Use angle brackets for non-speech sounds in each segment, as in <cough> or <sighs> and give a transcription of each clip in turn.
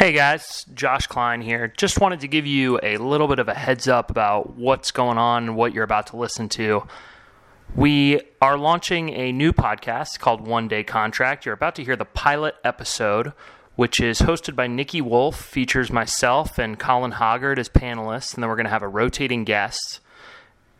Hey guys, Josh Klein here. Just wanted to give you a little bit of a heads up about what's going on and what you're about to listen to. We are launching a new podcast called One Day Contract. You're about to hear the pilot episode, which is hosted by Nikki Wolf, features myself and Colin Hoggard as panelists, and then we're going to have a rotating guest.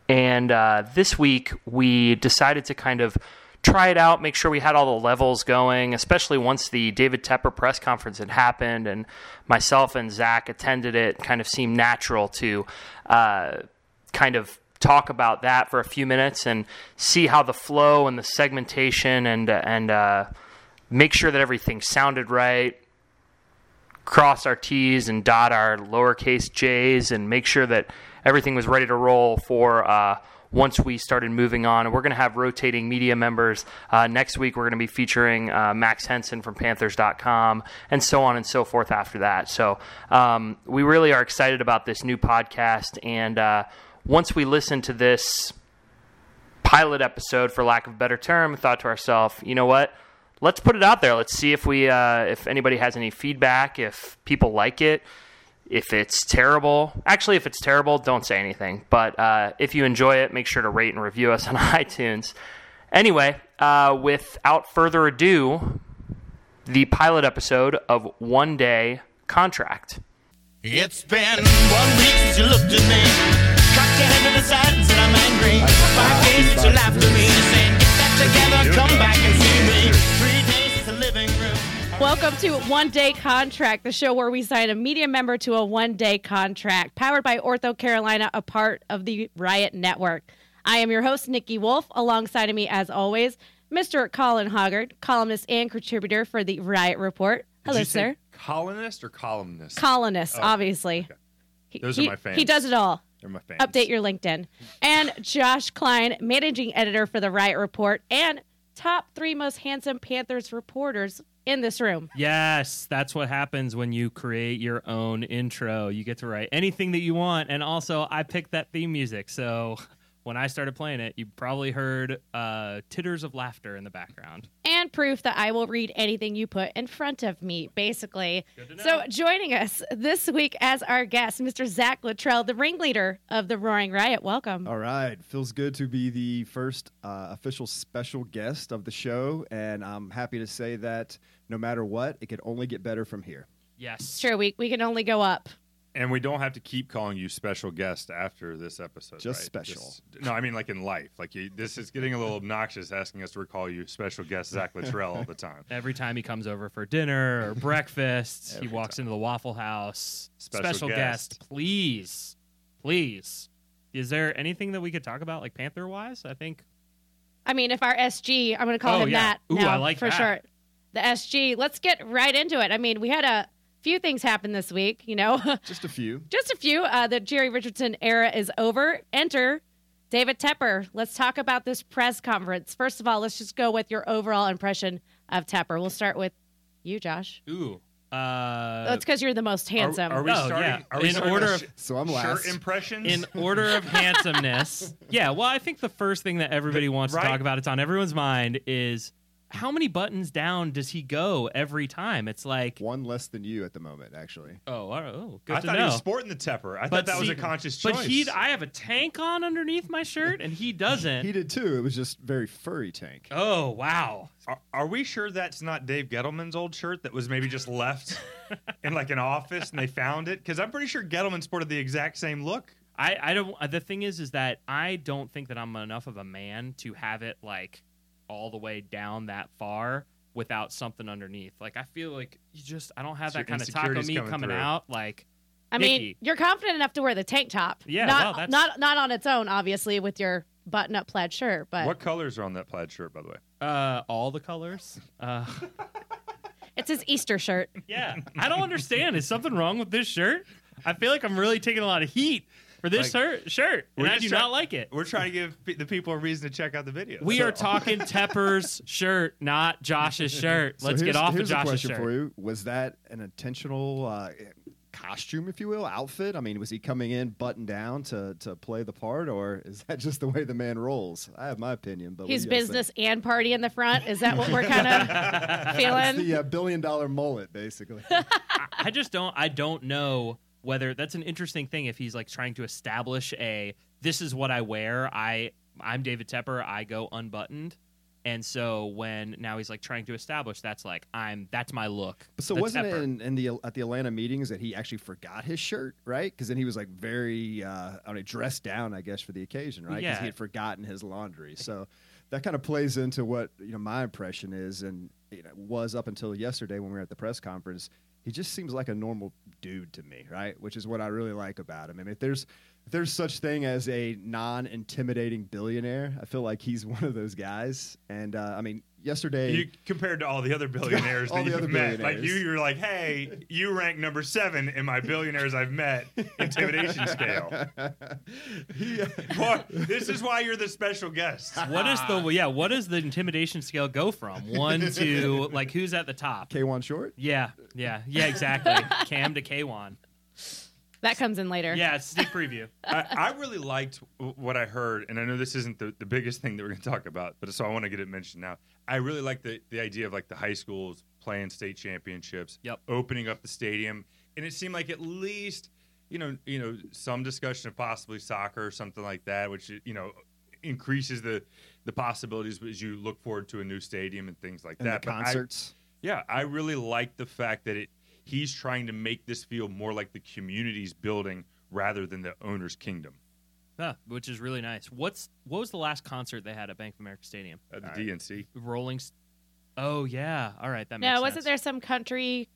And uh, this week, we decided to kind of try it out, make sure we had all the levels going, especially once the David Tepper press conference had happened and myself and Zach attended it, kind of seemed natural to uh, kind of talk about that for a few minutes and see how the flow and the segmentation and, and uh, make sure that everything sounded right. Cross our T's and dot our lowercase j's and make sure that everything was ready to roll for uh, once we started moving on. We're going to have rotating media members. Uh, next week, we're going to be featuring uh, Max Henson from Panthers.com and so on and so forth after that. So um, we really are excited about this new podcast. And uh, once we listen to this pilot episode, for lack of a better term, thought to ourselves, you know what? Let's put it out there. Let's see if we, uh, if anybody has any feedback, if people like it if it's terrible, actually, if it's terrible, don't say anything. But uh, if you enjoy it, make sure to rate and review us <laughs> on iTunes. Anyway, uh, without further ado, the pilot episode of One Day Contract. It's been one week since you looked at me. Cocked your head to the side and said I'm angry. Five days since you laughed at me. Saying, get that together, come back and see me. Welcome to One Day Contract, the show where we sign a media member to a one day contract, powered by Ortho Carolina, a part of the Riot Network. I am your host, Nikki Wolf. Alongside of me, as always, Mr. Colin Hoggard, columnist and contributor for the Riot Report. Hello, sir. Colonist or columnist? Columnist, Oh, obviously. He- Those are my fans. He does it all. They're my fans. Update your LinkedIn. And Josh Klein, managing editor for the Riot Report, and top three most handsome Panthers reporters in this room. Yes, that's what happens when you create your own intro. You get to write anything that you want. And also, I picked that theme music. So <laughs> when I started playing it, you probably heard uh, titters of laughter in the background. and proof that I will read anything you put in front of me, basically. So, joining us this week as our guest, Mr. Zach Luttrell, the ringleader of the Roaring Riot. Welcome. All right, feels good to be the first uh, official special guest of the show, and I'm happy to say that no matter what, it could only get better from here. Yes. Sure, we, we can only go up. And we don't have to keep calling you special guest after this episode. Just right? special. Just- no, I mean like in life. Like you, this is getting a little obnoxious asking us to recall you special guest Zach Luttrell all the time. <laughs> Every time he comes over for dinner or <laughs> breakfast, he walks time. into the Waffle House. Special guest, please. Please. Is there anything that we could talk about, like Panther wise? I think I mean, if our SG, I'm going to call Oh, him yeah. that Ooh, now I like for that. sure. The SG. Let's get right into it. I mean, we had a few things happen this week, you know, <laughs> Just a few. just a few. Uh, the Jerry Richardson era is over. Enter David Tepper. Let's talk about this press conference. First of all, let's just go with your overall impression of Tepper. We'll start with you, Josh. ooh. Uh That's because you're the most Are, handsome. are we Oh, starting? yeah. Are we In starting order with of- So I'm shirt impressions? in order of <laughs> handsomeness. Yeah, well, I think the first thing that everybody wants Right. to talk about, it's on everyone's mind, is how many buttons down does he go every time? It's like, One less than you at the moment, actually. oh, oh, good I to thought know. he was sporting the tepper. I thought that was a conscious choice. But he, I have a tank on underneath my shirt, and he <laughs> doesn't. He did too. It was just very furry tank. oh, wow. Are, are we sure that's not Dave Gettleman's old shirt that was maybe just left <laughs> in like an office and they found it? Because I'm pretty sure Gettleman sported the exact same look. I, I don't. uh, The thing is, is that I don't think that I'm enough of a man to have it like all the way down that far without something underneath. Like I feel like you just I don't have So that kind of taco insecurity's meat coming coming out. Like I mean, you're confident enough to wear the tank top. Yeah, not well, that's- not not on its own, obviously, with your button-up plaid shirt. But What colors are on that plaid shirt, by the way? uh, all the colors. Uh, <laughs> it's his Easter shirt. <laughs> yeah, I don't understand. Is something wrong with this shirt? I feel like I'm really taking a lot of heat for this Like, shirt, shirt, and we're I do try- not like it. We're trying to give pe- the people a reason to check out the video. We So- are talking Tepper's <laughs> shirt, not Josh's shirt. So <laughs> Let's here's- get off of here's a Josh's question shirt. for you: Was that an intentional uh, costume, if you will, outfit? I mean, was he coming in buttoned down to to play the part, or is that just the way the man rolls? I have my opinion, but what He's do you guys business and party in the front. Is that what we're kind of think? feeling? It's the uh, billion dollar mullet, basically. <laughs> I just don't. I don't know whether that's an interesting thing. If he's like trying to establish a, this is what I wear. I I'm David Tepper. I go unbuttoned. And so when now he's like trying to establish that's like I'm that's my look. But So wasn't Tepper. it in, in the at the Atlanta meetings that he actually forgot his shirt, right? Because then he was like very, uh, I mean, dressed down, I guess, for the occasion, right? Because Yeah. he had forgotten his laundry. So that kind of plays into what you know my impression is, and you know, was up until yesterday when we were at the press conference. He just seems like a normal dude to me, right? Which is what I really like about him. I mean, if there's if there's such thing as a non-intimidating billionaire, I feel like he's <laughs> one of those guys. And uh, I mean, yesterday. You compared to all the other billionaires <laughs> All that the you've other met, like you, billionaires. you're like, hey, you rank number seven in my billionaires I've met intimidation scale. <laughs> he, Boy, this is why you're the special guest. what is the yeah? What does the intimidation scale go from one to <laughs> like who's at the top? K1 Short. Yeah, yeah, yeah, exactly. Cam to K1. That comes in later. Yeah, it's a sneak preview. I, I really liked w- what I heard, and I know this isn't the, the biggest thing that we're going to talk about, but so I want to get it mentioned now. I really like the, the idea of like the high schools playing state championships, Yep. opening up the stadium, and it seemed like at least you know you know some discussion of possibly soccer or something like that, which you know increases the the possibilities as you look forward to a new stadium and things like And that. But I- concerts. yeah, I really like the fact that it he's trying to make this feel more like the community's building rather than the owner's kingdom. Yeah, which is really nice. What's what was the last concert they had at Bank of America Stadium? At the DNC. Rolling. S- oh yeah, all right, that makes No, sense. wasn't there some country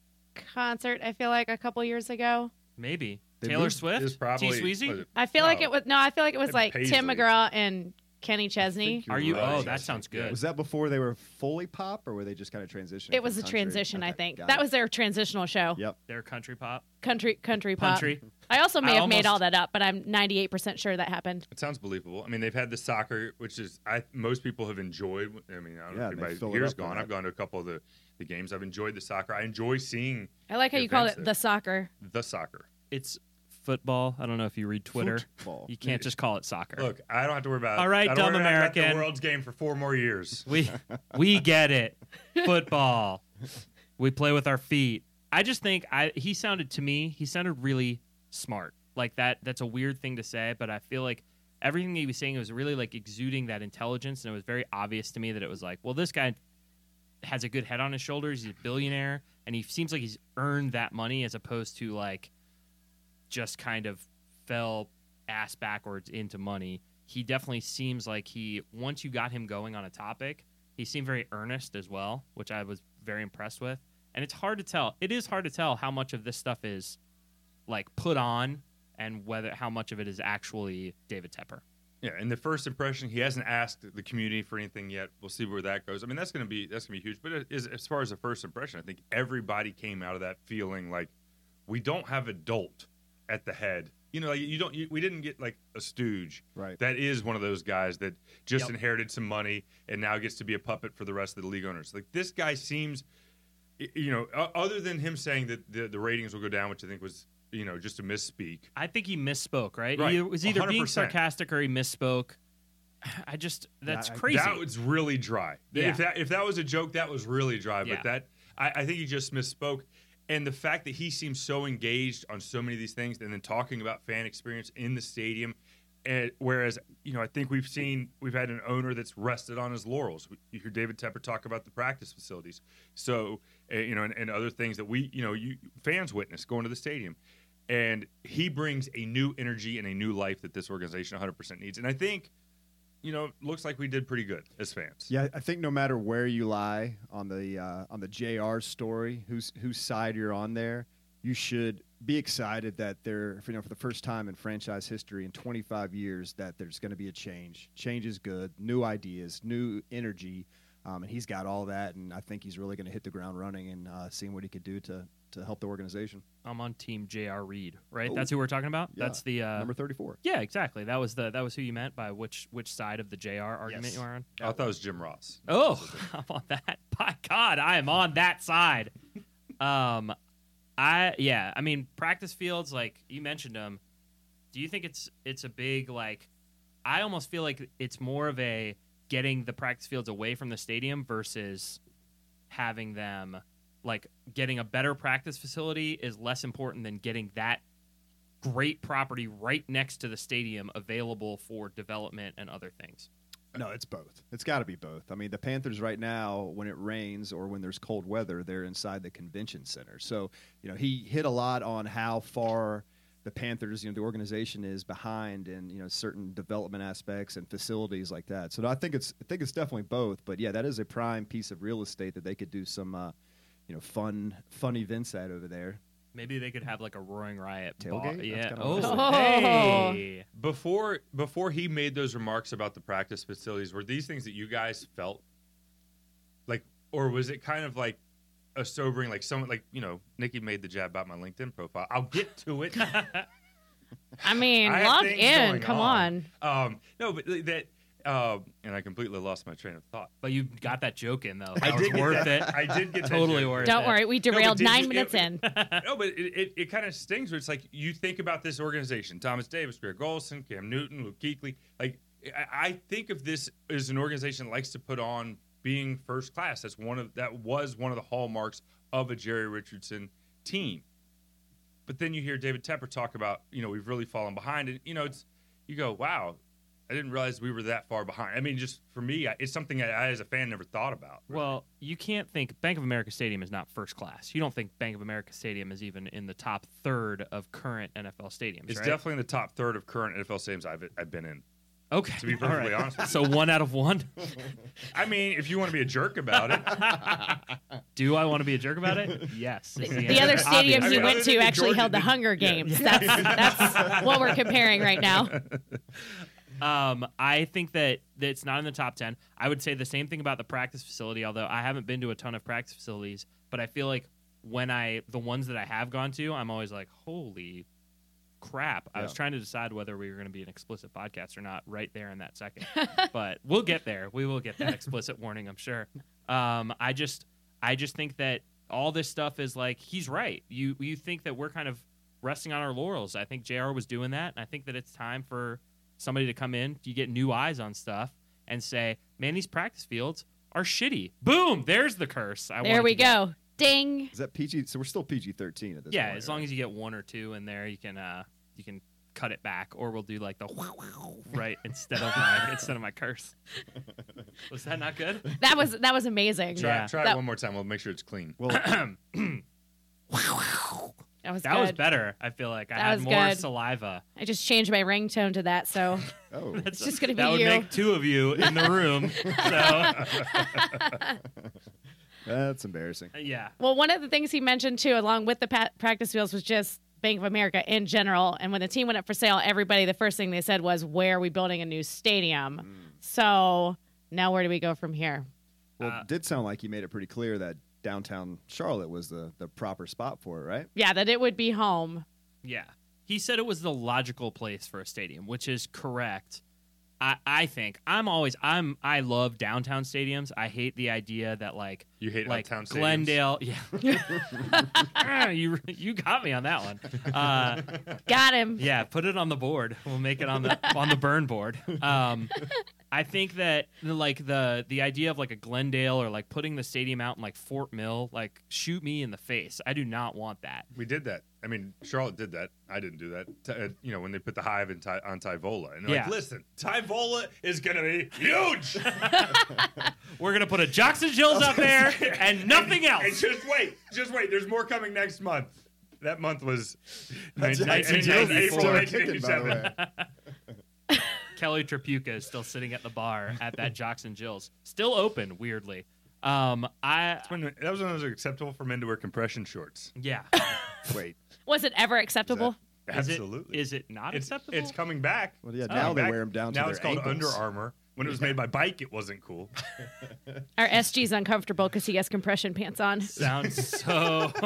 concert? I feel like a couple years ago. Maybe They Taylor moved- Swift, It was probably T Sweezy. was it- I feel like No. it was no. I feel like it was Ed like Tim Paisley. McGraw and Kenny Chesney. Are you? Oh, right. Oh, that sounds good. Was that before they were fully pop, or were they just kind of transitioning? It was a country? transition, I think. got That it. was their transitional show. Yep. Their country pop, Country, country pop. country. I also may I have made all that up, but I'm 98% sure that happened. It sounds believable. I mean, they've had the soccer, which is I most people have enjoyed. I mean, I don't Yeah, know if they anybody fill it here's up with gone. I've gone to a couple of the, the games. I've enjoyed the soccer. I enjoy seeing I like how you call it Events the soccer. the soccer. It's football. I don't know if you read Twitter. Football. You can't just call it soccer. Look, I don't have to worry about. It. All right, I don't dumb worry about American. The world's game for four more years. <laughs> We we get it. Football. We play with our feet. I just think I he sounded to me, he sounded really smart. Like that that's a weird thing to say, but I feel like everything he was saying was really like exuding that intelligence and it was very obvious to me that it was like, well, this guy has a good head on his shoulders, he's a billionaire, and he seems like he's earned that money as opposed to like just kind of fell ass backwards into money. He definitely seems like he once you got him going on a topic, he seemed very earnest as well, which I was very impressed with. And it's hard to tell. It is hard to tell how much of this stuff is like put on and whether how much of it is actually David Tepper. Yeah, and the first impression, he hasn't asked the community for anything yet. We'll see where that goes. I mean, that's going to be that's going to be huge. But as far as the first impression, I think everybody came out of that feeling like we don't have adult at the head. You know, like you don't. You, we didn't get like a stooge. Right. That is one of those guys that just Yep. inherited some money and now gets to be a puppet for the rest of the league owners. Like this guy seems, you know, other than him saying that the, the ratings will go down, which I think was, you know, just a misspeak. I think he misspoke, right? Right. He was either being 100%. sarcastic or he misspoke. <sighs> I just that's Yeah, I- crazy. That was really dry. Yeah. If that if that was a joke, that was really dry. Yeah. But that I, I think he just misspoke. And the fact that he seems so engaged on so many of these things, and then talking about fan experience in the stadium, and whereas you know I think we've seen we've had an owner that's rested on his laurels. You hear David Tepper talk about the practice facilities, so uh, you know, and, and other things that we you know you fans witness going to the stadium, and he brings a new energy and a new life that this organization 100% needs. And I think you know, looks like we did pretty good as fans. Yeah, I think no matter where you lie on the uh, on the JR story, whose whose side you're on there, you should be excited that there, you know, for the first time in franchise history in 25 years, that there's going to be a change. Change is good, new ideas, new energy, um, and he's got all that. And I think he's really going to hit the ground running and uh, seeing what he could do to to help the organization. I'm on team JR Reed, right? Oh. That's who we're talking about. Yeah, That's the uh, Number 34. Yeah, exactly. That was the that was who you meant by which which side of the JR argument Yes. you are on. I thought it was Jim Ross. Oh, <laughs> I'm on that. By God, I am on that side. Um, I yeah. I mean, practice fields like you mentioned them. Do you think it's it's a big like? I almost feel like it's more of a getting the practice fields away from the stadium versus having them like getting a better practice facility is less important than getting that great property right next to the stadium available for development and other things. No, it's both. It's got to be both. I mean, the Panthers right now, when it rains or when there's cold weather, they're inside the convention center. So, you know, he hit a lot on how far the Panthers, you know, the organization is behind in you know certain development aspects and facilities like that. So I think it's I think it's definitely both. But yeah, that is a prime piece of real estate that they could do some, uh, you know, fun fun events at over there. Maybe they could have like a roaring riot Tailgate? bar. Yeah. Oh, what hey. Before before he made those remarks about the practice facilities, were these things that you guys felt like, or was it kind of like a sobering, like someone like you know, Nikki made the jab about my LinkedIn profile. I'll get to it. <laughs> I mean, I log in. Come on. Um, no, but that, uh, and I completely lost my train of thought. But you got that joke in though. I was did get worth that- it. I did get that Totally joke. worth Don't it. worry, we derailed did nine you- minutes it- in. <laughs> no, but it, it, it kind of stings where it's like you think about this organization: Thomas Davis, Greg Olsen, Cam Newton, Luke Kuechly. Like I, I think of this as an organization that likes to put on being first class. That's one of that was one of the hallmarks of a Jerry Richardson team. But then you hear David Tepper talk about, you know, we've really fallen behind, and you know, it's you go, wow, I didn't realize we were that far behind. I mean, just for me, it's something I, I as a fan never thought about. Well, you can't think Bank of America Stadium is not first class. You don't think Bank of America Stadium is even in the top third of current NFL stadiums, It's right? definitely in the top third of current NFL stadiums I've I've been in. Okay. To be perfectly right. honest with <laughs> So one out of one. <laughs> I mean, if you want to be a jerk about it, <laughs> Do I want to be a jerk about it? Yes. is The other stadiums I he mean, went to the actually Georgia- held the the- Hunger yeah. Games. That's that's what we're comparing right now. Um, I think that, that it's not in the top 10. I would say the same thing about the practice facility, although I haven't been to a ton of practice facilities, but I feel like when I, the ones that I have gone to, I'm always like, holy crap. I was trying to decide whether we were going to be an explicit podcast or not right there in that second. <laughs> but we'll get there. We will get that explicit warning, I'm sure. Um, I just, I just think that all this stuff is like, he's right. You, you think that we're kind of resting on our laurels. I think JR was doing that. And I think that it's time for somebody to come in, you get new eyes on stuff, and say, man, these practice fields are shitty. Boom, there's the curse. I There we go. Ding. Is that PG? So we're still PG thirteen at this Yeah, point. as long as you get one or two in there, you can uh, you can cut it back, or we'll do like the right instead of my <laughs> instead of my curse. <laughs> Was that not good? That was that was amazing. try, Yeah. try it That- one more time. We'll make sure it's clean. Well, <clears throat> That was That good. was better. I feel like I That had was more good. saliva. I just changed my ringtone to that, so oh, <laughs> it's just gonna be that would you. make two of you in the room. so that's embarrassing. yeah, Well, one of the things he mentioned too, along with the pa- practice fields, was just Bank of America in general. And when the team went up for sale, everybody, the first thing they said was, "Where are we building a new stadium?" So now, where do we go from here? Well, Uh, it did sound like you made it pretty clear that downtown Charlotte was the, the proper spot for it, right? Yeah, that it would be home. Yeah. He said it was the logical place for a stadium, which is correct. I, I think I'm always I'm I love downtown stadiums. I hate the idea that like You hate like uptown stadiums? Glendale. Yeah, Ah, <laughs> you you got me on that one. Uh, Got him. yeah, put it on the board. We'll make it on the on the burn board. Um, I think that like the the idea of like a Glendale or like putting the stadium out in like Fort Mill, like shoot me in the face. I do not want that. We did that. I mean, Charlotte did that. I didn't do that. T- uh, you know, when they put the hive in Ty- on Tyvola, and they're like, "Listen, Tyvola is going to be huge, <laughs> <laughs> We're gonna put a Jocks and Jills up there <laughs> and nothing And else. just wait, just wait. There's more coming next month. That month was That's- 1994. April Still kicking, by the 1987. way. Kelly Tripucka is still sitting at the bar at that <laughs> Jocks and Jills, still open. Weirdly, um, I When, that was when it was acceptable for men to wear compression shorts. yeah. <laughs> Wait. Was it ever acceptable? Is it- Absolutely. Is it not it's, acceptable? it's coming back. Well, yeah, now coming they back. them down to Now their it's called ankles. Under Armour. When it was made by Bike, it wasn't cool. <laughs> Our SG's uncomfortable because he has compression pants on. Sounds <laughs> so. <laughs>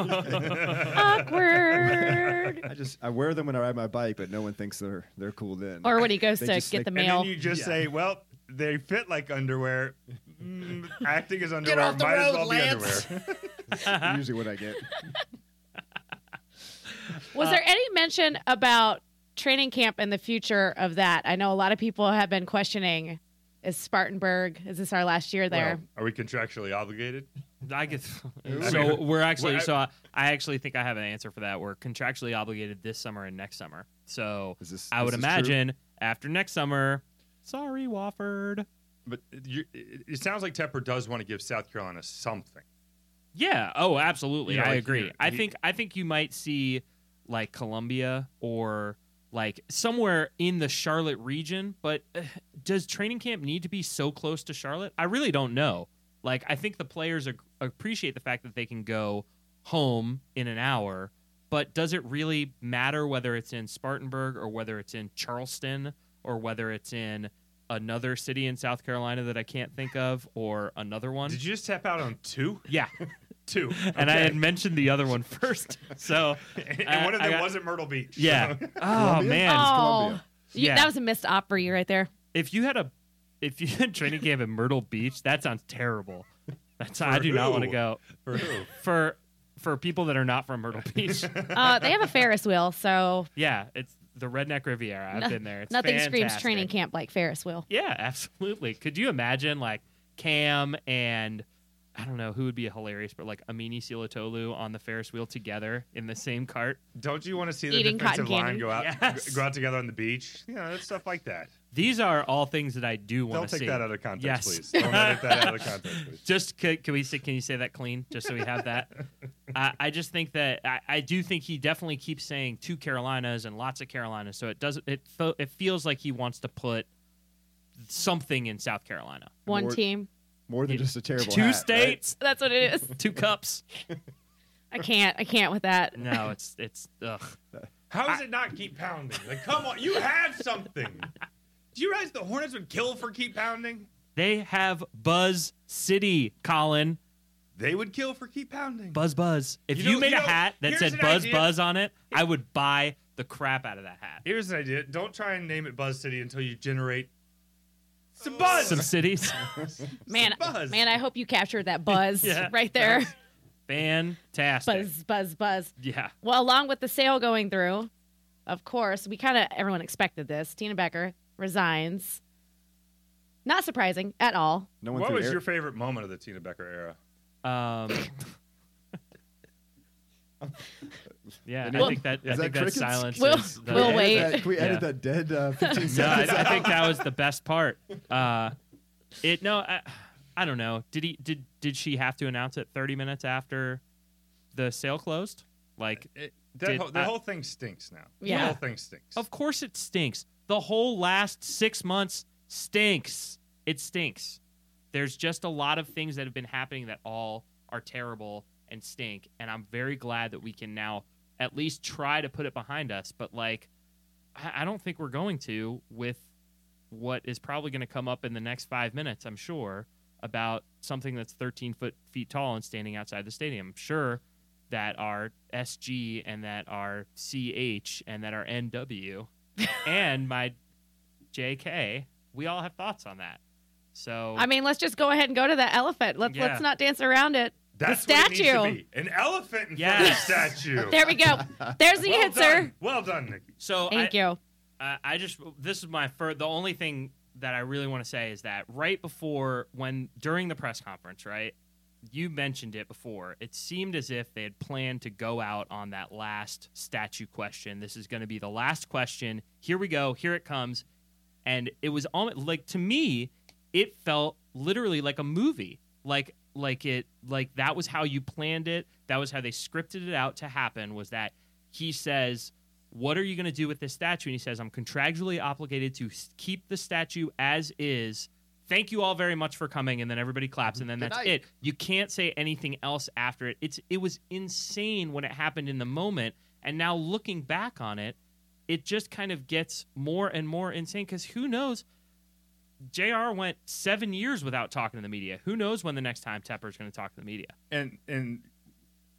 Awkward. I just I wear them when I ride my bike, but no one thinks they're they're cool then. or when he goes They to just get the stick- And mail. then you just Yeah. say, well, they fit like underwear. Mm, acting as underwear off the might as road, well Lance. be underwear. usually what I get. Was there any mention about training camp and the future of that? I know a lot of people have been questioning is Spartanburg, is this our last year there? Well, are we contractually obligated? I get. <laughs> Ooh. so <laughs> we're actually. well, I- so I, I actually think I have an answer for that. We're contractually obligated this summer and next summer. So Is this- I would this is true? imagine after next summer. Sorry, Wofford. But you, it, it sounds like Tepper does want to give South Carolina something. Yeah. Oh, absolutely. You know, I like, agree. he- I think I think you might see like Columbia or like somewhere in the Charlotte region. But uh, does training camp need to be so close to Charlotte? I really don't know. Like I think the players ag- appreciate the fact that they can go home in an hour. But does it really matter whether it's in Spartanburg or whether it's in Charleston or whether it's in another city in South Carolina that I can't think of or another one? Did you just tap out on two? yeah. <laughs> Two. and I had mentioned the other one first. So, <laughs> and uh, one of them got- wasn't Myrtle Beach. yeah. so- <laughs> Oh Columbia? man, oh, Columbia. Yeah. that was a missed op for you right there. if you had a, if you had training camp in Myrtle Beach, that sounds terrible. That's I For do not want to go For who? for for people that are not from Myrtle <laughs> Beach. Uh, they have a Ferris wheel, so yeah, it's the Redneck Riviera. I've no- been there. It's nothing screams training camp like Ferris wheel. Yeah, absolutely. Could you imagine like Cam and I don't know who would be hilarious, but like Amini Silatolu on the Ferris wheel together in the same cart. Don't you want to see the Eating defensive line candy. go out Yes. go out together on the beach? You know, stuff like that. These are all things that I do want to see. Don't take that out of context, Yes. please. Don't edit that out of context, please. <laughs> just can, can we say can you say that clean just so we have that <laughs> I, I just think that I, I do think he definitely keeps saying two carolinas and lots of carolinas so it does it it feels like he wants to put something in south carolina One More- team. More than just a terrible two hat, right? states That's what it is. <laughs> two cups I can't. I can't with that. no it's it's ugh. How does it not keep pounding? Like, come on, you have something. Do you realize the Hornets would kill for keep pounding? they have buzz city colin They would kill for keep pounding. buzz buzz if You you, know- made you a know, hat that here's said an buzz idea. buzz on it i would buy the crap out of that hat Here's an idea. Don't try and name it Buzz City until you generate some buzz. some cities <laughs> Man, buzz. man, I hope you captured that buzz <laughs> Yeah. right there. fantastic buzz, buzz, buzz. yeah Well, along with the sale going through, of course, we kind of everyone expected this. Tina Becker resigns. Not surprising at all. No one what was air- your favorite moment of the Tina Becker era? Um, <laughs> <laughs> yeah, Any- I think that I Is that think that silence We'll- is the, we'll wait. edit that- Can we edit Yeah. that dead uh, <laughs> 15 No, I, seconds? I think that was the best part. Uh, it no, I, I don't know. Did he did did she have to announce it 30 minutes after the sale closed? Like, It, that Did whole, the I- whole thing stinks now. Yeah. The whole thing stinks. of course it stinks. The whole last six months stinks. It stinks. There's just a lot of things that have been happening that all are terrible and stink. And I'm very glad that we can now at least try to put it behind us. But like, I I don't think we're going to with what is probably going to come up in the next five minutes. I'm sure about something that's 13 foot feet tall and standing outside the stadium. I'm sure that our SG and that our CH and that our NW <laughs> and my JK, we all have thoughts on that. So I mean, let's just go ahead and go to the elephant. Let's Yeah. let's not dance around it. That's the what it needs to statue. be. An elephant in Yes. front of the statue. There we go. There's the well answer. done. Well done, Nikki. so Thank I, you. I, I just this is my first. The only thing that I really want to say is that right before when during the press conference, right, you mentioned it before. It seemed as if they had planned to go out on that last statue question. This is going to be the last question. Here we go. Here it comes, and it was almost like to me, it felt literally like a movie. Like like it like that was how you planned it. That was how they scripted it out to happen. Was that he says what are you going to do with this statue? And he says, I'm contractually obligated to keep the statue as is. Thank you all very much for coming. And then everybody claps, and then Good that's night. it. You can't say anything else after it. It's it was insane when it happened in the moment, and now looking back on it, it just kind of gets more and more insane. Because who knows? Jr. went seven years without talking to the media. Who knows when the next time Tepper's going to talk to the media? and and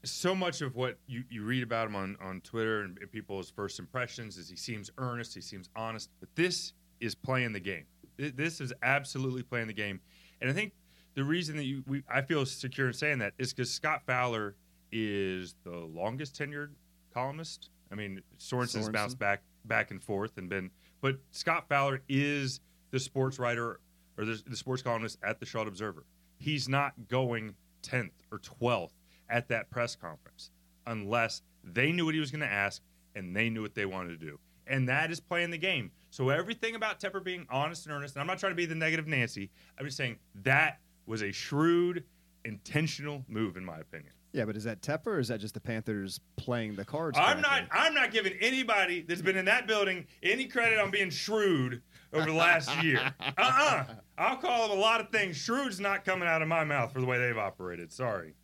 so much of what you, you read about him on, on Twitter and people's first impressions is he seems earnest, he seems honest, but this is playing the game. This is absolutely playing the game, and I think the reason that you we, I feel secure in saying that is because Scott Fowler is the longest tenured columnist. I mean, Sorensen's Sorensen. bounced back back and forth and been, but Scott Fowler is the sports writer or the, the sports columnist at the Charlotte Observer. He's not going 10th or 12th at that press conference unless they knew what he was going to ask and they knew what they wanted to do. And that is playing the game. So everything about Tepper being honest and earnest, and I'm not trying to be the negative Nancy, I'm just saying that was a shrewd, intentional move, in my opinion. Yeah, but is that Tepper or is that just the Panthers playing the cards? I'm not. I'm not giving anybody that's been in that building any credit on being shrewd over the last year. Uh-uh. I'll call them a lot of things. Shrewd's not coming out of my mouth for the way they've operated. Sorry.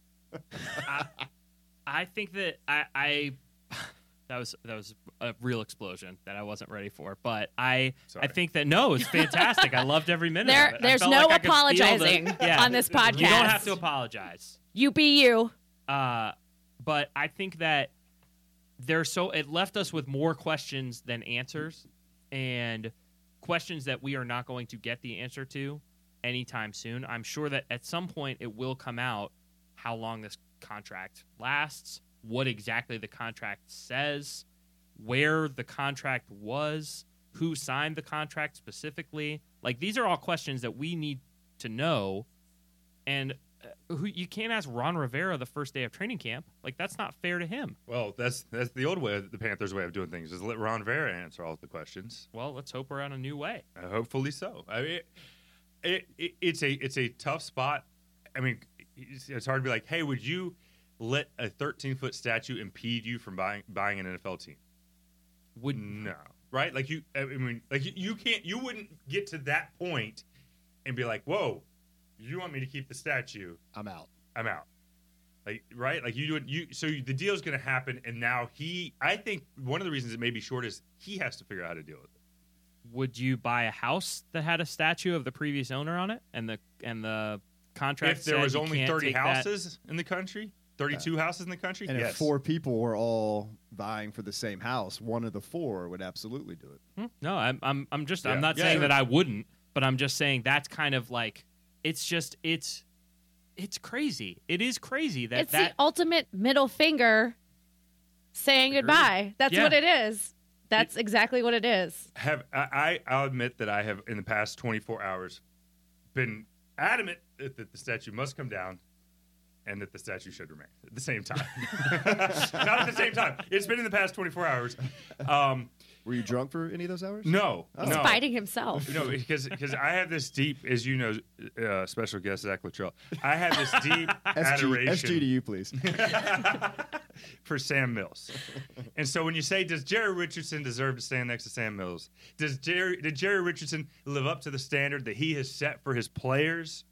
I think that I, I that was that was a real explosion that I wasn't ready for. But I Sorry. I think that no, it's fantastic. I loved every minute. There- of it. There's no like I could feel the- apologizing yeah. on this podcast. You don't have to apologize. You be you. Uh, but I think that there's so it left us with more questions than answers, and questions that we are not going to get the answer to anytime soon. I'm sure that at some point it will come out how long this contract lasts, what exactly the contract says, where the contract was, who signed the contract specifically. Like these are all questions that we need to know, and who you can't ask Ron Rivera the first day of training camp. Like that's not fair to him. Well, that's that's the old way, the Panthers' way of doing things. Is let Ron Vera answer all the questions. Well, let's hope we're on a new way. Uh, hopefully so. I mean, it, it, it's a it's a tough spot. I mean, it's, it's hard to be like, hey, would you let a 13 foot statue impede you from buying buying an NFL team? Would No, right? Like you, I mean, like you, you can't, you wouldn't get to that point and be like, whoa, you want me to keep the statue? I'm out. I'm out. Like right, like you do it. You so the deal's going to happen, and now he. I think one of the reasons it may be short is he has to figure out how to deal with it. would you buy a house that had a statue of the previous owner on it and the and the contract if there said was only 30 take that- houses in the country, 32 houses in the country, And yes. if four people were all vying for the same house, one of the four would absolutely do it. Hmm, No, I'm I'm I'm just Yeah. I'm not Yeah, saying sure. that I wouldn't, but I'm just saying that's kind of like it's just it's it's crazy. It is crazy that it's that the ultimate middle finger saying Agreed. goodbye. That's Yeah. what it is. That's exactly what it is. have I, I I'll admit that I have in the past 24 hours been adamant that, that the statue must come down and that the statue should remain at the same time. <laughs> Not at the same time. It's been in the past 24 hours. Um, Were you drunk for any of those hours? no, Oh. He's no. fighting himself. No, because because I have this deep, as you know, uh, special guest Zach Luttrell. I have this deep <laughs> SG, adoration SG to you, please. <laughs> for Sam Mills. And so when you say, does Jerry Richardson deserve to stand next to Sam Mills? Does Jerry did Jerry Richardson live up to the standard that he has set for his players?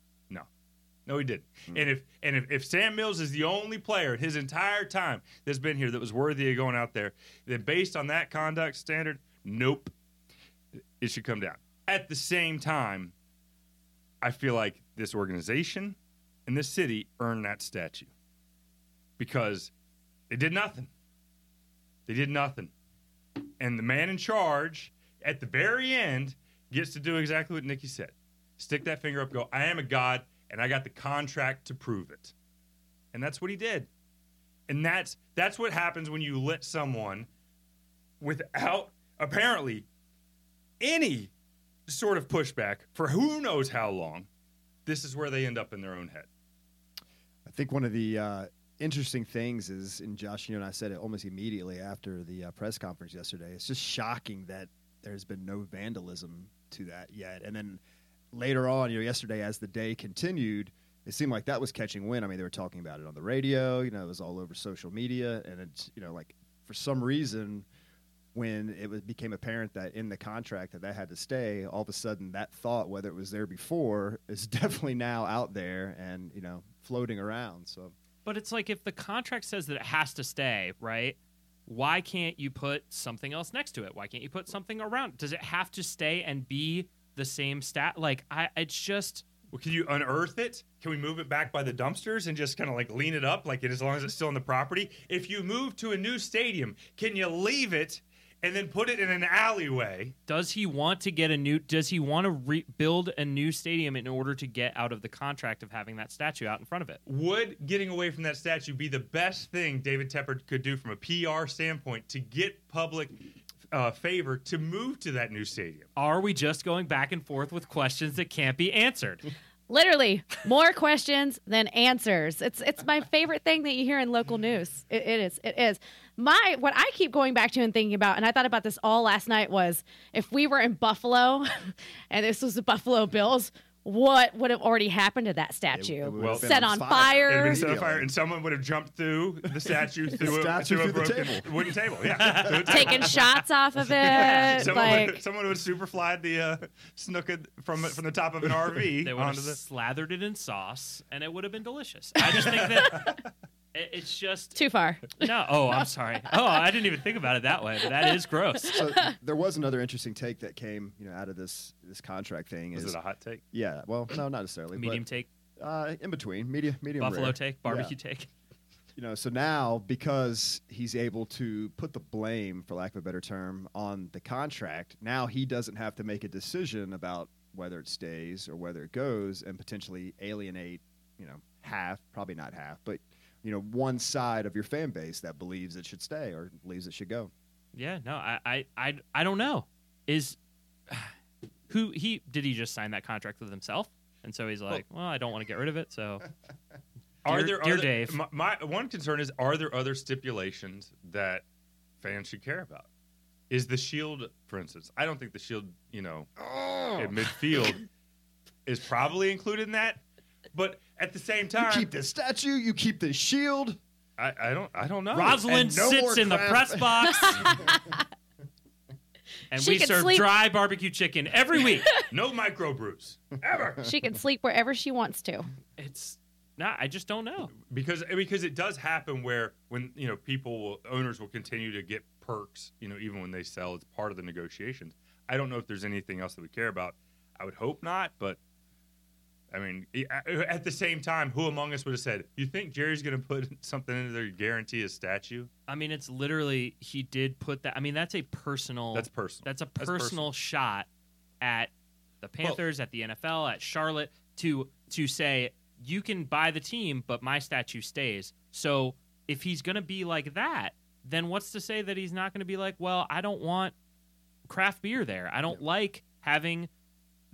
No. He didn't. Hmm. And if and if, if Sam Mills is the only player his entire time that's been here that was worthy of going out there, then based on that conduct standard, nope. It should come down. At the same time, I feel like this organization and this city earned that statue because they did nothing. They did nothing. And the man in charge at the very end gets to do exactly what Nikki said stick that finger up, go, I am a God, and I got the contract to prove it. And that's what he did. And that's that's what happens when you let someone without apparently any sort of pushback for who knows how long, this is where they end up in their own head. I think one of the uh, interesting things is, and Josh, you know, and I said it almost immediately after the uh, press conference yesterday. It's just shocking that there's been no vandalism to that yet. And then later on, you know, yesterday as the day continued, it seemed like that was catching wind. I mean, they were talking about it on the radio. You know, it was all over social media, and it's you know, like for some reason, when it was, became apparent that in the contract that that had to stay, all of a sudden that thought, whether it was there before, is <laughs> definitely now out there and you know floating around. So But it's like if the contract says that it has to stay, right? Why can't you put something else next to it? Why can't you put something around? Does it have to stay and be the same stat? Like I it's just Well, can you unearth it? Can we move it back by the dumpsters and just kind of like lean it up, like it as long as it's still in the property? If you move to a new stadium, can you leave it and then put it in an alleyway? does he want to get a new does he want to re- build a new stadium in order to get out of the contract of having that statue out in front of it? Would getting away from that statue be the best thing David Tepper could do from a PR standpoint to get public uh, favor to move to that new stadium? Are we just going back and forth with questions that can't be answered? Literally, more questions than answers. It's it's my favorite thing that you hear in local news. It, it is. It is. My what I keep going back to and thinking about, and I thought about this all last night was if we were in Buffalo, <laughs> and this was the Buffalo Bills, what would have already happened to that statue? It would Well, have been Set on fire. It'd been set on fire, and someone would have jumped through the statue through, a, statue through a through the broken table. wooden table. Yeah, through <laughs> table. Taking shots off of it, Someone, like would, someone would super fly the uh, Snuka from from the top of an RV <laughs> They would have the. slathered it in sauce, and it would have been delicious. I just think that it- <laughs> it's just too far. no. Oh, I'm sorry. <laughs> Oh, I didn't even think about it that way, but that is gross. So there was another interesting take that came, you know, out of this this contract thing. Was Is it a hot take? yeah, well, no, not necessarily. Medium but, take, uh, in between, medium, medium, buffalo rare. take, Yeah. barbecue take. You know, so now because he's able to put the blame, for lack of a better term, on the contract, now he doesn't have to make a decision about whether it stays or whether it goes, and potentially alienate, you know, half, probably not half, but you know, one side of your fan base that believes it should stay or believes it should go. Yeah, no, I, I, I, I don't know. Is <sighs> who he did he just sign that contract with himself? And so he's like, well, I don't want to get rid of it. So <laughs> Are Dear- there dear other, Dave. My, my one concern is: Are there other stipulations that fans should care about? Is the shield, for instance? I don't think the shield, you know, oh. at midfield <laughs> is probably included in that. But at the same time, You keep the statue, you keep the shield. I, I don't, I don't know. Rosalind and no sits more in the crap. press box. <laughs> and She we can serve sleep- dry barbecue chicken every week. <laughs> no microbrews ever. She can sleep wherever she wants to. it's not. I just don't know. because because it does happen where when you know people will, owners will continue to get perks you know even when they sell it's part of the negotiations i don't know if there's anything else that we care about i would hope not but i mean uh, at the same time who among us would have said you think jerry's going to put <laughs> something into there to guarantee a statue I mean, it's literally he did put that. I mean, that's a personal. that's personal That's a That's personal, personal. shot at the Panthers, at the NFL, at Charlotte to to say you can buy the team, but my statue stays. So if he's going to be like that, then what's to say that he's not going to be like, well, I don't want craft beer there. I don't like having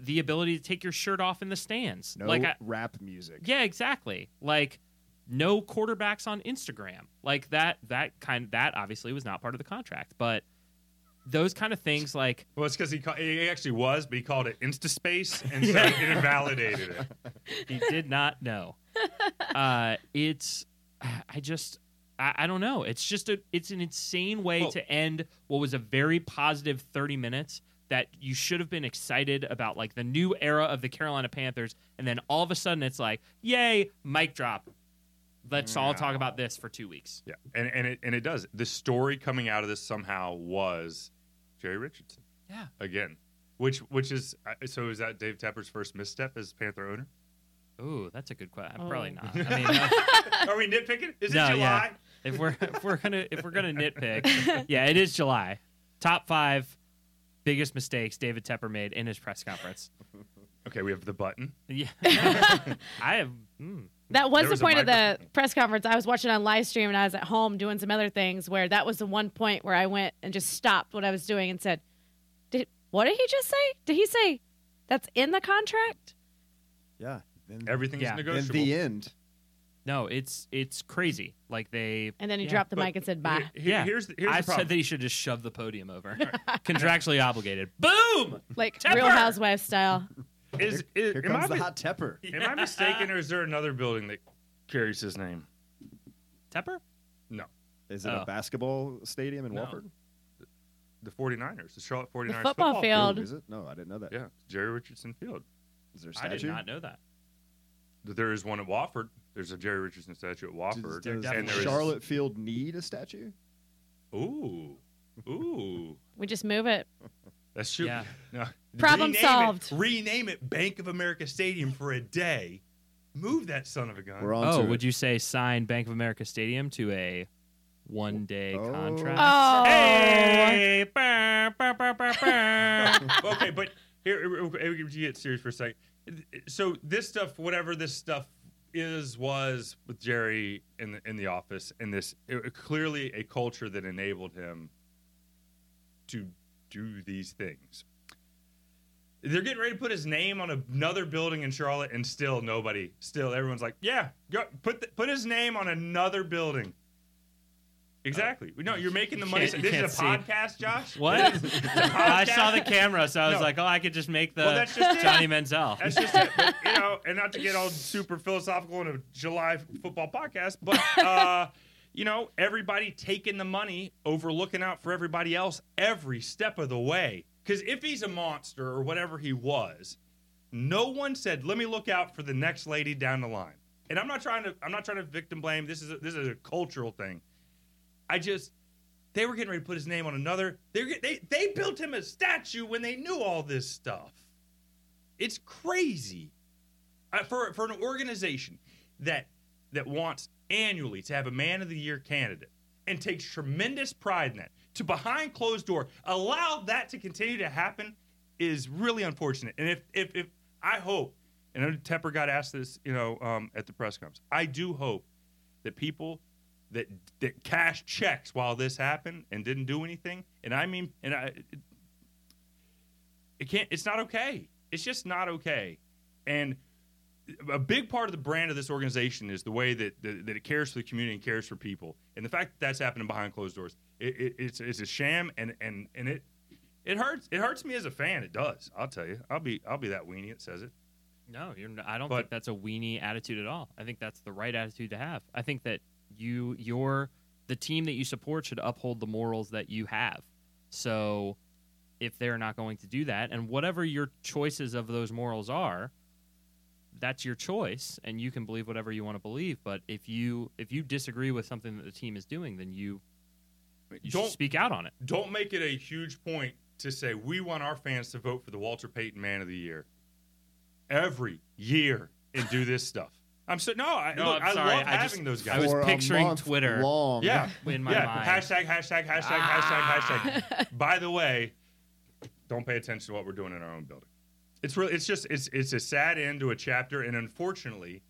the ability to take your shirt off in the stands. No like I, rap music. yeah, exactly. Like no quarterbacks on Instagram. Like that that kind that obviously was not part of the contract, but those kind of things like well it's because he, ca- he actually was but he called it instaspace <laughs> and so it invalidated it he did not know. Uh it's I just I, I don't know. It's just a it's an insane way Well- to end what was a very positive 30 minutes that you should have been excited about like the new era of the Carolina Panthers and then all of a sudden it's like, "Yay, mic drop. Let's all talk about this for 2 weeks." yeah and, and it and it does the story coming out of this somehow was jerry richardson Yeah. again. Which which is uh, so is that Dave Tepper's first misstep as Panther owner? Oh, that's a good question. Oh. Probably not. I mean, uh, <laughs> Are we nitpicking? Is no, it July? yeah. If we're <laughs> if we're gonna if we're gonna nitpick, yeah, it is July. Top five biggest mistakes David Tepper made in his press conference. <laughs> Okay, we have the button. Yeah, <laughs> <laughs> I have. Mm, That was There the was point of the press conference. I was watching on live stream and I was at home doing some other things where that was the one point where I went and just stopped what I was doing and said, "Did what did he just say? Did he say that's in the contract?" Yeah. In, Everything's Yeah. in negotiable. the end, no, it's it's crazy. Like they. And then he Yeah, dropped the mic and said, "Bye." here- Yeah, here's the, here's I the said that he should just shove the podium over. <laughs> <laughs> Contractually obligated. Boom. Like Tepper! Real Housewives style. is, is, here am, I, comes the hot tepper. <laughs> am I mistaken, or is there another building that carries his name? Tepper. No, Is it Oh. a basketball stadium in No. Wofford? the 49ers, the Charlotte 49ers football field. Ooh, is it? No, I didn't know that. Is Yeah, Jerry Richardson Field. Is there a I statue? I did not know that. There is one at Wofford. There's a Jerry Richardson statue at Does, Wofford. does and there is Charlotte Field need a statue? Ooh, ooh. We just move it. That's true. Yeah. No. Problem Rename it- solved. rename it Bank of America Stadium for a day. Move that son of a gun. We're on Oh, to would it. you say sign Bank of America Stadium to a one day Oh. contract? Oh, Hey! Okay, but here, here, you get serious for a second. So this stuff, whatever this stuff is, was with Jerry in the in the office, and this it, clearly a culture that enabled him to do these things. They're getting ready to put his name on another building in Charlotte, and still nobody, still everyone's like, "Yeah, go, put the, put his name on another building." Exactly. no, you're making the money. you This is a see. podcast, Josh. What? <laughs> I saw the camera, so I was No. like, oh, I could just make the Well, that's just it. Johnny Manziel. That's just it. But, you know, and not to get all super philosophical in a July football podcast, but uh, <laughs> you know, everybody taking the money over looking out for everybody else every step of the way. Because if he's a monster or whatever he was, no one said, "Let me look out for the next lady down the line." And I'm not trying to. I'm not trying to victim blame. This is a, this is a cultural thing. I just they were getting ready to put his name on another. They they they built him a statue when they knew all this stuff. It's crazy uh, for for an organization that that wants annually to have a man of the year candidate and takes tremendous pride in that to behind closed door allow that to continue to happen is really unfortunate. And if if, if I hope, and Tepper got asked this, you know, um, at the press conference, I do hope that people that that cashed checks while this happened and didn't do anything, and I mean, and I, it, it can't. It's not okay. It's just not okay. And a big part of the brand of this organization is the way that, that, that it cares for the community and cares for people. And the fact that that's happening behind closed doors, it, it, it's, it's a sham, and, and, and it it hurts. It hurts me as a fan. It does. I'll tell you. I'll be I'll be that weenie that says it. No, you're. I don't But- think that's a weenie attitude at all. I think that's the right attitude to have. I think that you, your, the team that you support should uphold the morals that you have. So, if they're not going to do that, and whatever your choices of those morals are, that's your choice, and you can believe whatever you want to believe. But if you if you disagree with something that the team is doing, then you you Don't- should speak out on it. Don't make it a huge point to say we want our fans to vote for the Walter Payton Man of the Year every year and do this stuff. I'm so no. I, No, look, I'm I love I having just- those I was For a picturing month Twitter. long. yeah, <laughs> in my yeah. mind. Hashtag, hashtag, hashtag, hashtag, hashtag. Ah. By the way, don't pay attention to what we're doing in our own building. It's really, it's just, it's, it's a sad end to a chapter, and unfortunately,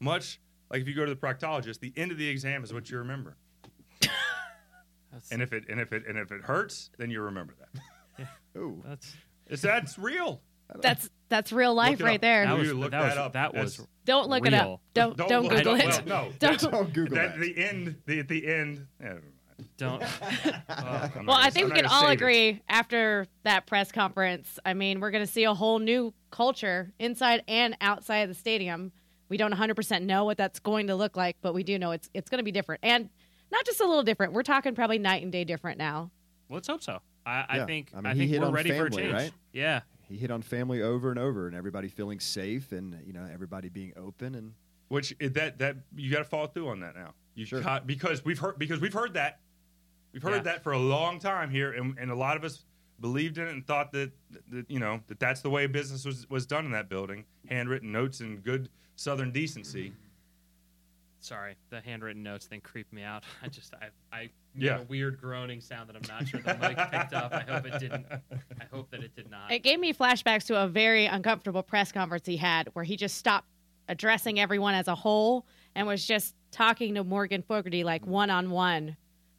much like if you go to the proctologist, the end of the exam is what you remember. And if it, and if it, and if it hurts, then you remember that. Ooh. that's It's that's real. That's that's real life Look right there. that was look that was that up? that was don't look it up. Don't don't, look- Google it. don't- well, no, Don't- Don't Google that, that. the end, the at the end. yeah, don't. <laughs> Oh, I'm Well, I gonna- think I'm we can all save it. agree after that press conference. I mean, we're going to see a whole new culture inside and outside of the stadium. We don't 100% know what that's going to look like, but we do know it's it's going to be different. And not just a little different. We're talking probably night and day different now. Let's hope so. I, I Yeah. think I mean, I think we're on ready for a change. right? Yeah. He hit on family over and over, and everybody feeling safe, and you know everybody being open, and Which eh, that that you got to follow through on that now. You Sure. got, because we've heard because we've heard that we've heard Yeah. that for a long time here, and, and a lot of us believed in it and thought that, that you know that that's the way business was was done in that building, handwritten notes and good Southern decency. Sorry, the handwritten notes thing creeped me out. <laughs> I just I I Yeah. yeah. a weird groaning sound that I'm not sure the mic picked up. I hope it didn't. I hope that it did not. It gave me flashbacks to a very uncomfortable press conference he had where he just stopped addressing everyone as a whole and was just talking to Morgan Fogarty like one on one,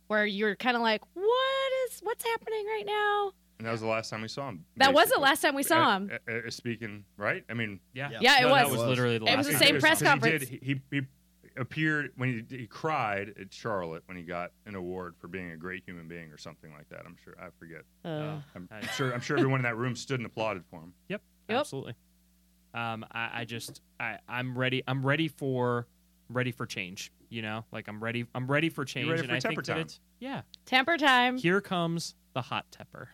where you're kind of like, what is what's happening right now? And that was the last time we saw him. That was the last time we saw him. Uh, uh, uh, speaking right, I mean, yeah, Yeah, it No, That was. was literally the It was the same Because- press conference. He, did, he, he appeared when he, he cried at Charlotte when he got an award for being a great human being or something like that. I'm sure I forget. Uh, I'm I- sure. I'm sure everyone in that room stood and applauded for him. Yep, Yep. absolutely. Um, I, I just I I'm ready. I'm ready for ready for change. You know, like I'm ready. I'm ready for change. ready and for I think Tepper that time. it's yeah. Tepper time. Here comes the hot tepper.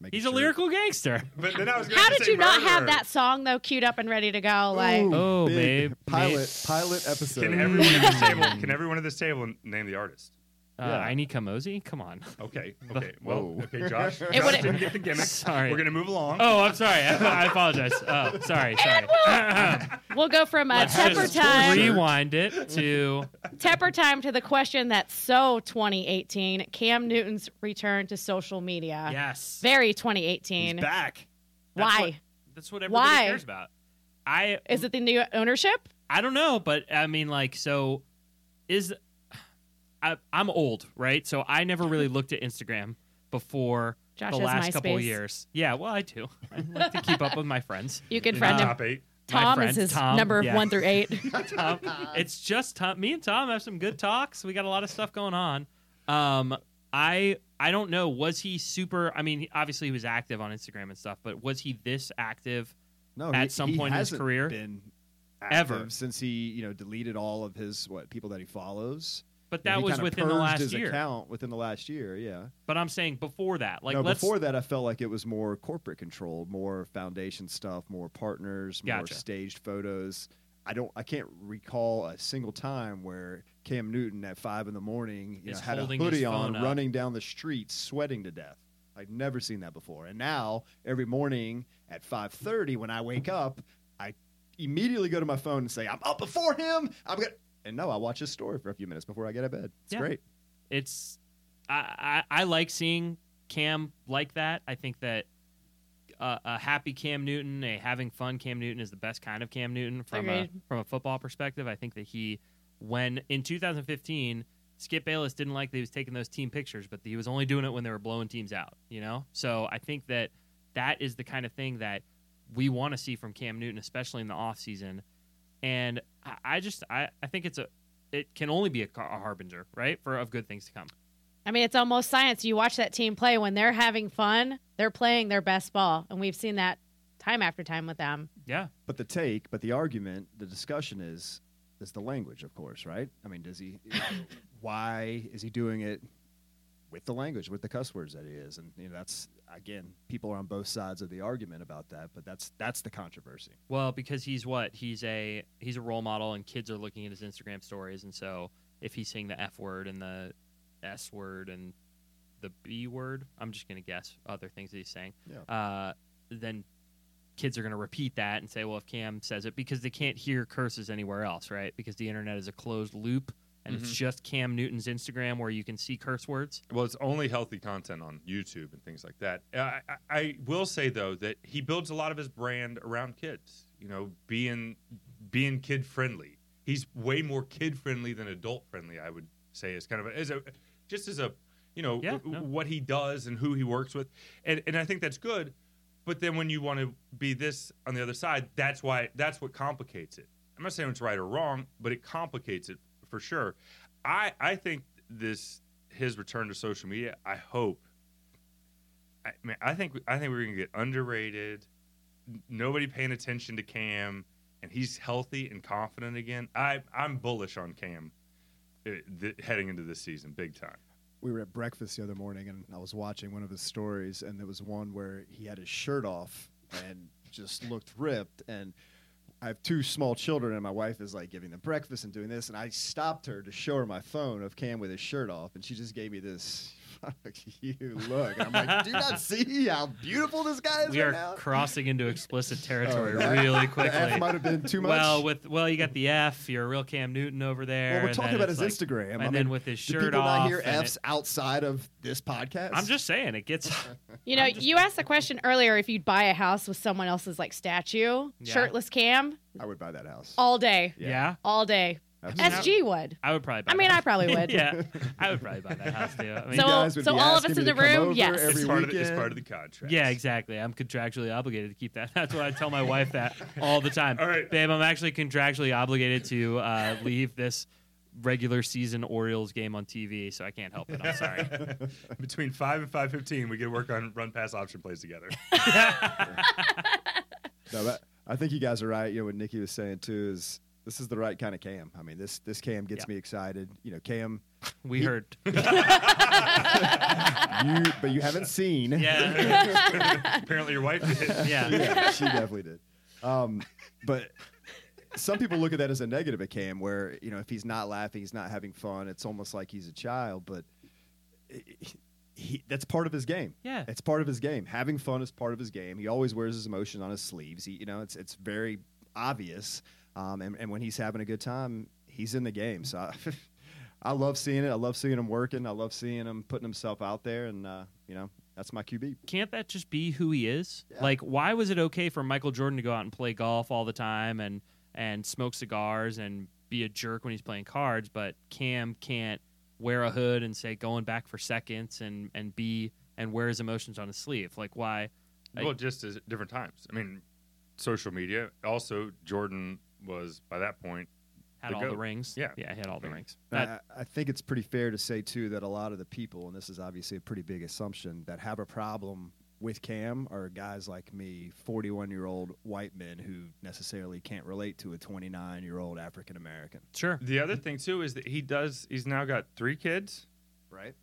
Making He's sure- a lyrical gangster. But then I was. How did say you not have that song though queued up and ready to go? Like, Ooh, Oh, big babe, pilot babe. pilot episode. Can everyone at this table? Can everyone at this table name the artist? Uh, Yeah. I need Kamoze. Come on. Okay. <laughs> Okay. Well. Okay, Josh. <laughs> Josh wouldn't- didn't get the gimmick. Sorry. We're gonna move along. Oh, I'm sorry. I, <laughs> I apologize. Oh, sorry. Sorry. we'll <clears throat> we'll, go from uh, Let's Tepper just time. rewind it to Tepper time to the question that's so 2018 Cam Newton's return to social media. yes. Very He's 2018. back. That's Why? what- that's what everybody Why? cares about. I Is it the new ownership? I don't know, but I mean, like, so is I, I'm old, right? So I never really <laughs> looked at Instagram before Josh the has last couple MySpace. years. Yeah, well, I do. I like to keep up with my friends. <laughs> You can Uh, friend him. Top eight. Tom friends, is his Tom, number yeah. one through eight. <laughs> Tom, it's just Tom. Me and Tom have some good talks. We got a lot of stuff going on. Um, I I don't know. Was he super? I mean, obviously he was active on Instagram and stuff, but was he this active? No, At he- some he point in his career? been Ever. since he you know deleted all of his what people that he follows. But that he was within the last his year. account within the last year. Yeah. But I'm saying before that, like no, let's before that, I felt like it was more corporate controlled, more foundation stuff, more partners, more staged photos. I don't, I can't recall a single time where Cam Newton at five in the morning you know, had a hoodie on, up. running down the street, sweating to death. I've never seen that before. And now every morning at five thirty, when I wake up, I immediately go to my phone and say, "I'm up before him." I'm gonna. And no, I watch his story for a few minutes before I get to bed. It's Yeah. great. it's I, I I like seeing Cam like that. I think that uh, a happy Cam Newton, a having fun Cam Newton, is the best kind of Cam Newton from a, from a football perspective. I think that he, when in 2015, Skip Bayless didn't like that he was taking those team pictures, but he was only doing it when they were blowing teams out. You know, so I think that that is the kind of thing that we want to see from Cam Newton, especially in the off season. And I, I just I, I think it's a it can only be a, a harbinger, right, for of good things to come. I mean, it's almost science. You watch that team play when they're having fun, they're playing their best ball, and we've seen that time after time with them. Yeah. But the take, but the argument, the discussion is is the language, of course, right? I mean, does he? <laughs> why is he doing it with the language, with the cuss words that he is? And you know, that's again, people are on both sides of the argument about that, but that's that's the controversy. Well, because he's what? He's a he's a role model, and kids are looking at his Instagram stories, and so if he's saying the F word and the S word and the B word, I'm just gonna guess other things that he's saying. Yeah. Uh, then kids are gonna repeat that and say, well, if Cam says it, because they can't hear curses anywhere else, right? Because the internet is a closed loop, and it's Mhm. just Cam Newton's Instagram where you can see curse words. Well, it's only healthy content on YouTube and things like that. I, I, I will say though that he builds a lot of his brand around kids. You know, being being kid friendly. He's way more kid friendly than adult friendly. I would say is kind of a, as a just as a you know Yeah, w- no. what he does and who he works with, and and I think that's good. But then when you want to be this on the other side, that's why that's what complicates it. I'm not saying it's right or wrong, but it complicates it for sure. I I think this his return to social media. I hope. I mean, I think I think we're gonna get underrated. Nobody paying attention to Cam, and he's healthy and confident again. I I'm bullish on Cam uh, heading into this season, big time. We were at breakfast the other morning, and I was watching one of his stories, and there was one where he had his shirt off and just looked ripped. And I have two small children, and my wife is like giving them breakfast and doing this, and I stopped her to show her my phone of Cam with his shirt off, and she just gave me this. Fuck <laughs> you look. And I'm like, do you not <laughs> see how beautiful this guy is We right are now? crossing into explicit territory <laughs> Oh, that- really The quickly. F might have been too much. Well, with well, you got the F. You're a real Cam Newton over there. Well, we're talking about his like- Instagram. and I then mean, with his shirt do shirt people off. not hear F's it- outside of this podcast? I'm just saying it gets. You know, you asked the question earlier if you'd buy a house with someone else's like statue, Yeah. shirtless Cam, I would buy that house. all day, yeah. all day. Absolutely. SG would. I would probably. Buy I mean, that I probably <laughs> would. yeah, I would probably buy that house too. I mean, So- guys so all of us in the room, over yes. It's part, of the, it's part of the contract. yeah, exactly. I'm contractually obligated to keep that. That's what I tell my wife that <laughs> all the time. All right. babe, I'm actually contractually obligated to uh, leave this regular season Orioles game on TV, so I can't help it. I'm sorry. <laughs> Between five and five fifteen, we get to work on run pass option plays together. No, but I think you guys are right. You know what Nikki was saying too is this is the right kind of Cam. I mean, this this Cam gets Yeah. me excited. You know, Cam, <laughs> We heard. <laughs> you but you haven't seen. Yeah, <laughs> Apparently, your wife did. yeah. yeah, she definitely did. Um, but some people look at that as a negative at Cam, where you know if he's not laughing, he's not having fun. It's almost like he's a child. But he, he, that's part of his game. Yeah. it's part of his game. Having fun is part of his game. He always wears his emotion on his sleeves. He, you know, it's it's very obvious. Um, and, and when he's having a good time, he's in the game. So. I, <laughs> I love seeing it. I love seeing him working. I love seeing him putting himself out there, and uh, you know that's my QB. can't that just be who he is? Yeah. Like, why was it okay for Michael Jordan to go out and play golf all the time and and smoke cigars and be a jerk when he's playing cards, but Cam can't wear a hood and say going back for seconds and and be and wear his emotions on his sleeve. Like why? I- well, just as different times. I mean, social media. Also, Jordan was by that point. Had The all the rings. Yeah. yeah, had all the Right. rings. I, I think it's pretty fair to say too that a lot of the people, and this is obviously a pretty big assumption, that have a problem with Cam are guys like me, 41 year old white men who necessarily can't relate to a 29 year old African American. sure. The other mm-hmm. thing too is that he does. He's now got three kids. Right.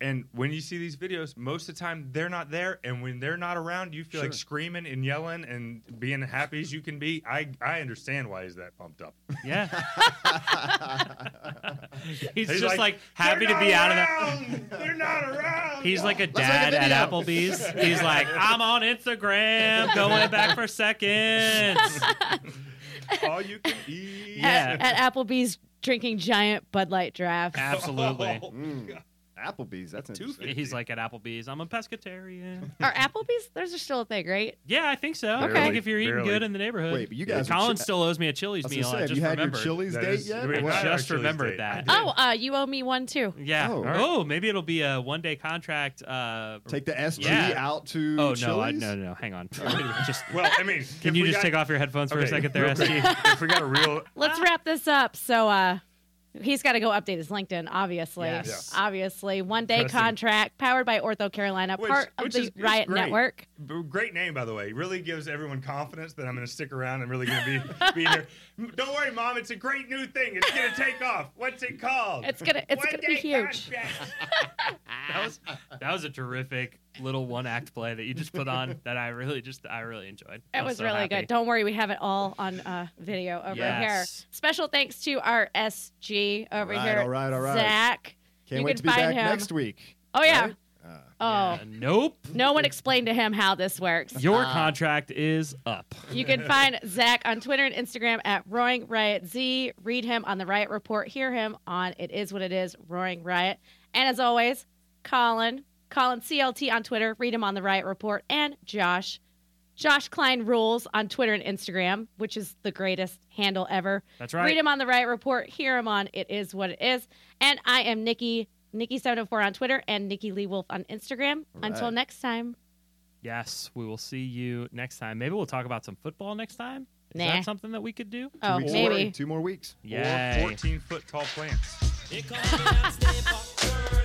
And when you see these videos, most of the time they're not there, and when they're not around, you feel like screaming and yelling and being happy as you can be. I I understand why he's that pumped up. Yeah. <laughs> He's, He's just like, happy to be not out of that. They're not around. He's like a make a dad at. Applebee's. He's like, I'm on Instagram, <laughs> going back for seconds. <laughs> all you can eat. Yeah. At, at Applebee's drinking giant Bud Light drafts. Absolutely. Oh, Mm. Applebee's, that's Two interesting. He's like at Applebee's. I'm a pescatarian. <laughs> Are Applebee's? Those are still a thing, right? Yeah, I think so. I Okay. think if you're eating Barely. good in the neighborhood. Wait, but you guys are Colin chi- still owes me a Chili's I meal. gonna say, I have just you had remembered. your Chili's That date is- yet? we or had what? our just remembered date. that. Oh, uh, you owe me one too. Yeah. Oh. Oh, maybe it'll be a one day contract. Uh, Take the SG Yeah. out to oh no, I, no, no, no. Hang on. <laughs> just Well, I mean, can you just got- take off your headphones for a second there, SG? if we got a real Let's wrap this up. So, uh, he's got to go update his LinkedIn, obviously. Yes. Yes. Obviously. One day Pressing. contract, powered by OrthoCarolina, Which- part of which the is- is Riot great. Network. B- Great name, by the way. Really gives everyone confidence that I'm going to stick around and really going to be be here. <laughs> Don't worry, mom. It's a great new thing. It's going to take off. What's it called? It's gonna- it's gonna be huge. <laughs> that was that was a terrific little one act play that you just put on <laughs> that I really just I really enjoyed. I It was so really happy. good. Don't worry, we have it all on uh, video over Yes. here. Special thanks to our SG over All right, here, all right, all right. Zach. Can't You wait can to be find back him. next week. Oh yeah. Right? Uh, Oh, Uh, nope. no one explained to him how this works. Your contract is up. You can <laughs> find Zach on Twitter and Instagram at Roaring Riot Z. Read him on the Riot Report. Hear him on It Is What It Is, Roaring Riot. And as always, Colin, Colin CLT on Twitter. Read him on the Riot Report. And Josh, Josh Klein Rules on Twitter and Instagram, which is the greatest handle ever. That's right. Read him on the Riot Report. Hear him on It Is What It Is. And I am Nikki, Nikki704 on Twitter and Nikki Lee Wolf on Instagram. Until next time. Yes, we will see you next time. Maybe we'll talk about some football next time. Is Nah. that something that we could do? Oh, weeks maybe. away, Two more weeks. Yay. Or 14 foot tall plants. <laughs>